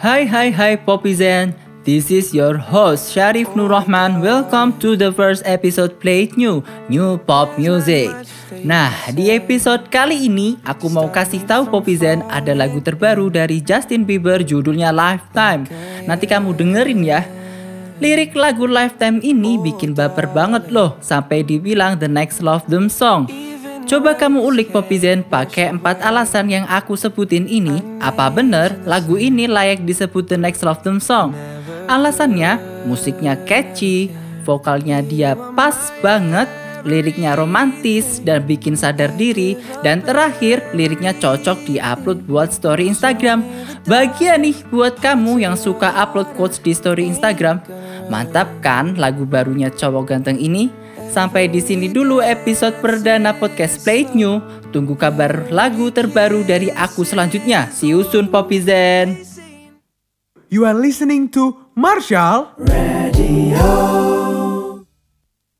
Hai hai hai Popizen This is your host Sharif Nur Rahman Welcome to the first episode Play New New Pop Music. Nah di episode kali ini Aku mau kasih tahu Popizen Ada lagu terbaru dari Justin Bieber Judulnya Lifetime. Nanti kamu dengerin ya. Lirik lagu Lifetime ini bikin baper banget loh Sampai dibilang the next love them song Coba kamu ulik Popizen pakai empat alasan yang aku sebutin ini. Apa bener lagu ini layak disebut the next love them song? Alasannya, musiknya catchy, vokalnya dia pas banget, liriknya romantis dan bikin sadar diri, dan terakhir liriknya cocok di-upload buat story Instagram. Bagian nih buat kamu yang suka upload quotes di story Instagram. Mantap kan lagu barunya cowok ganteng ini? Sampai di sini dulu episode perdana podcast Play It New. Tunggu kabar lagu terbaru dari aku selanjutnya. See you soon Poppy Zen. You are listening to Marshall Radio.